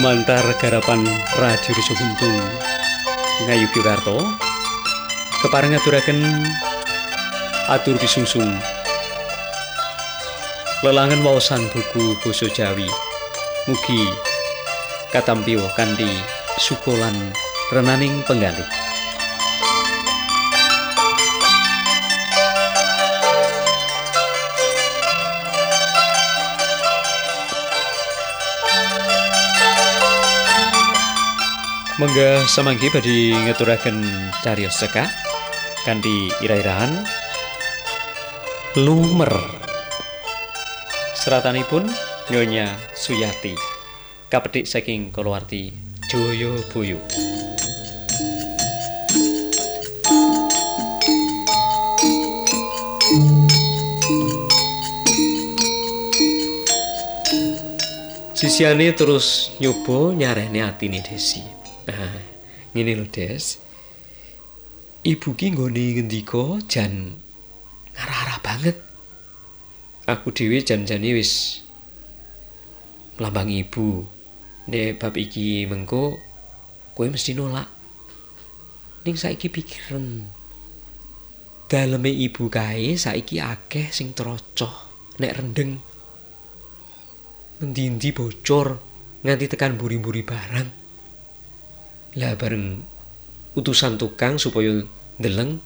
lumantar garapan Radio Riso Buntung Ngayu Kiwarto kepareng aturaken atur pisungsung lelangan wawasan buku basa Jawi mugi katampiwa kanthi sukolan renaning penggalih Mengga samanggi badhe ngeturaken cariyos sekah kanthi ira-irahan lumer. Seratanipun Nyonya Suyati kapetik saking kalawarti Joyoboyo. Sisiane terus nyoba nyarehne atine Desi. Nah, ngene lho, Des. Ibu ki nggone ngendika jan ngarah-arah banget. Aku dhewe jan-jane wis melambang ibu. Nek bab iki mengko kowe mesti nolak. Ning saiki pikiran daleme ibu kae saiki akeh sing trocoh nek rendeng. Endi-endi bocor nganti tekan buri-buri barang. Lah bareng utusan tukang supaya ndeleng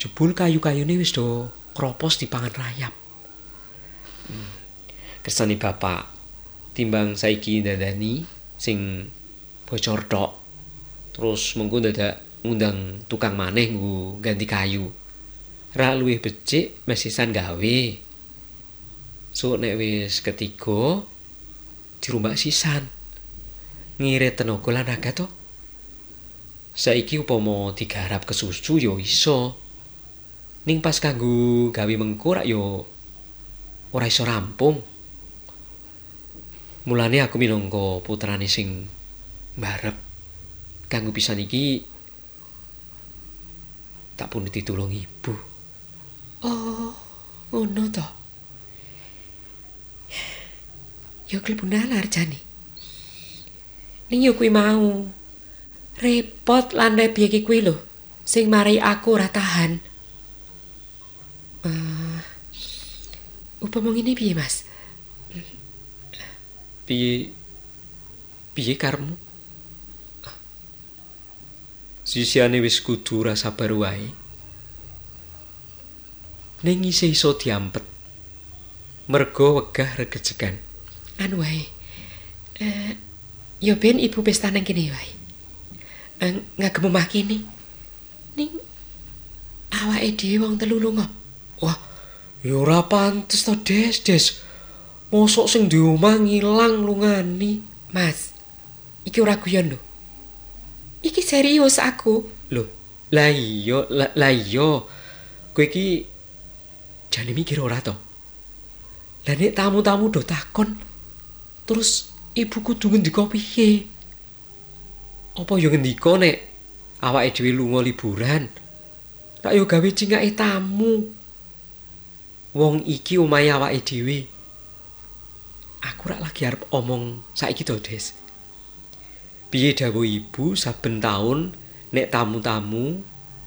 jebul kayu-kayune wis do kropos dipangan rayap. Hmm. Kersane bapak timbang saiki dadani sing bocor tok. Terus mengko dadak ngundang tukang maneh nggo ganti kayu. Ra luwih becik mesisan gawe. So nek wis ketiga dirumbak sisan. Ngirit tenaga lan raga to. Saiki upama digarap kesusu ya iso. Ning pas kanggo gawe mengko rak ya ora iso rampung. Mulane aku minangka putrane sing mbarep. Kanggo pisan iki tak pun ditulung ibu. Oh ngono to? Yo klebu nalar jane ning yo kuwi mau repot lan piye iki kuwi lho. Sing mari aku ora tahan. Uh, upama ngene piye mas? Piye? Piye karmu sisiane wis kudu rasa baru wae. Ning isih iso diampet mergo wegah regejegan. Anu wae. Uh, yo ben ibu pesta nang kene wae ngagem omah kene. Ning awake dhewe wong telu lunga. Wah, ya ora pantes to, Des, Des. Mosok sing di omah ngilang lungani, Mas. Iki ora guyon lho. Iki serius aku. Lho, la iya, la iya. Kowe iki jane mikir ora to? Lah nek tamu-tamu do takon, terus ibu kudu ngendika piye? Apa yo ngendika nek awake dhewe lunga liburan? Tak yo gawe cingake tamu. Wong iki omahe awake dhewe. Aku rak lagi arep omong saiki to, Des. Piye dawuh ibu saben taun nek tamu-tamu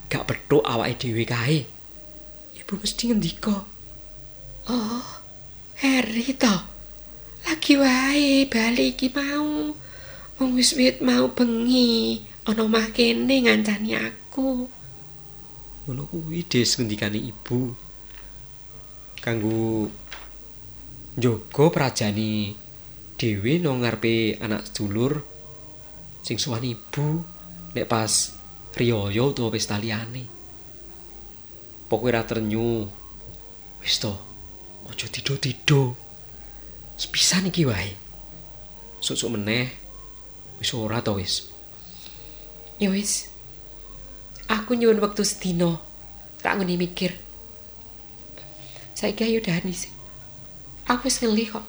gak petuk awake dhewe kae. Ibu mesti ngendika. Oh, Harry to. Lagi wae bali iki mau. Wong wis wit mau bengi ana omah kene ngancani aku. Ngono kuwi des ngendikane ibu. Kanggo njogo prajani dhewe nang ngarepe anak sedulur sing sowan ibu nek pas riyaya utawa pesta liyane. Pokoke ra ternyu. Wis to, aja tido-tido. Sepisan iki wae. Susuk meneh wis ora to wis. Ya wis. Aku nyuwun wektu sedina. Tak ngene mikir. Saiki ayo dahan wis aku wis kok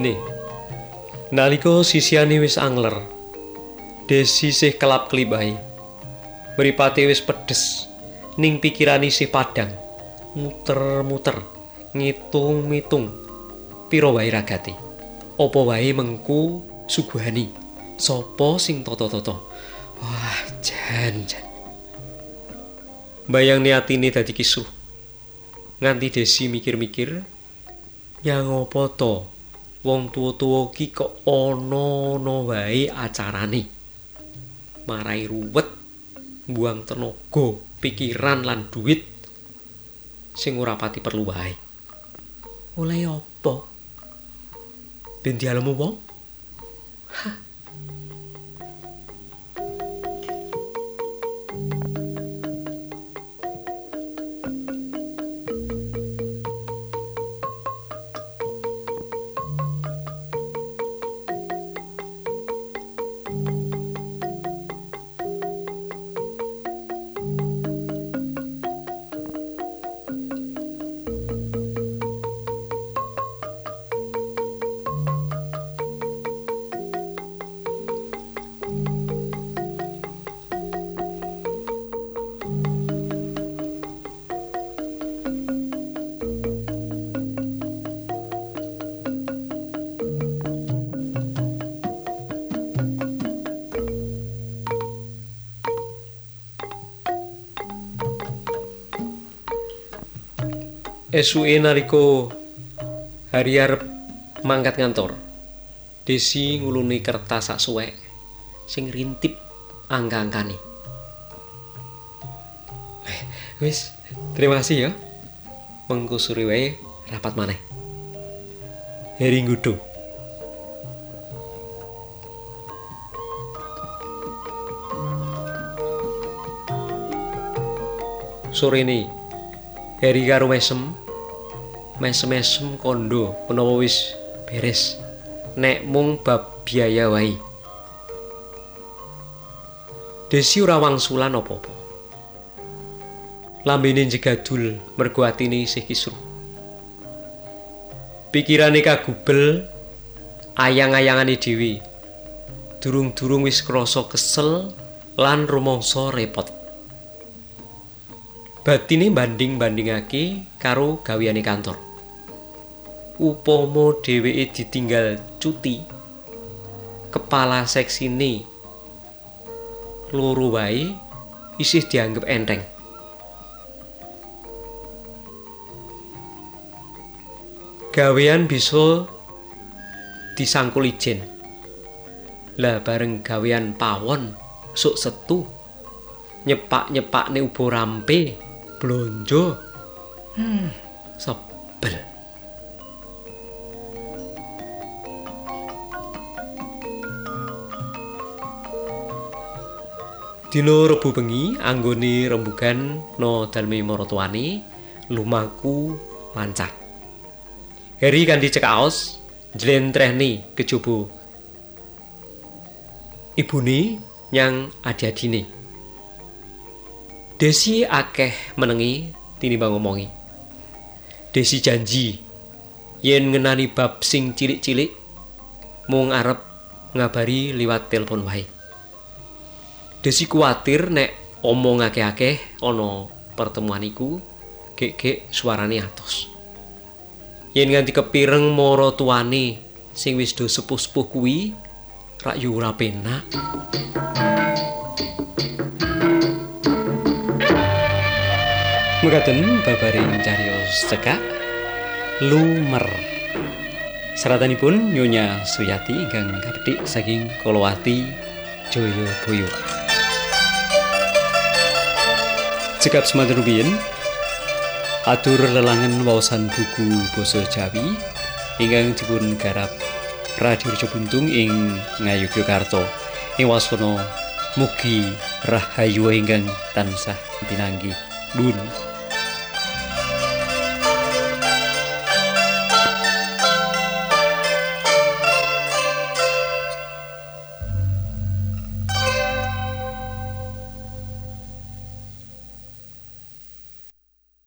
bengine. Nalika sisiane wis angler, Desi sih kelap-kelip ae. Mripate wis pedes, ning pikirane sih padang. Muter-muter, ngitung-mitung pira wae ragate. Apa wae mengku suguhani? Sopo sing toto-toto? Wah, jan-jan. Bayang niatine dadi kisuh. Nganti Desi mikir-mikir, yang apa to? Wong tuwa-tuwa ki kok ana-ana wae acarane. marai ruwet buang tenaga pikiran lan duit sing ora pati perlu wae. Mulai apa? Ben dialemu wong Esuke nalika hari arep mangkat ngantor. Desi nguluni kertas sak suwek sing rintip angka-angkane. Eh, wis, terima kasih ya. Mengko sore wae rapat maneh. Heri nggudu. Sore ini Heri karo mesem. Mesem-mesem kondo menawa wis beres. Nek mung bab biaya wae. Desi ora wangsulan apa-apa. Lambene jegadul mergo atine isih kisruh pikirane kagubel ayang-ayangane dhewe. Durung-durung wis krasa kesel lan rumangsa repot batine banding-bandingake karo gaweane kantor. Upama dheweke ditinggal cuti, kepala seksine loro wae isih dianggep enteng. Gawean bisa disangkul ijen. Lah bareng gawean pawon sok setu nyepak-nyepakne ubo rampe. Blonjo. Hmm, sebel. Dino rebu bengi anggone rembugan no dalme maratuwane lumaku lancar. Heri kan dicekaos jlentrehne kejaba. Ibune nyang adi-adine. Desi akeh menengi tinimbang ngomongi. Desi janji yen ngenani bab sing cilik-cilik mung arep ngabari liwat telepon wae. Desi kuatir nek omong akeh-akeh ana pertemuan iku gek-gek suarane atos. Yen nganti kepireng mara tuane sing wis do sepuh-sepuh kuwi rak yo ora penak. Mekaten babaring cariyos cekak lumer. Seratanipun Nyonya Suyati ingkang kapethik saking Kolowati Joyoboyo. Cekap semanten rumiyin atur lelangan wawasan buku basa Jawi ingkang dipun garap Radio Rejo Buntung ing Ngayogyakarta ing wasana mugi rahayu ingkang tansah pinanggih. Dun.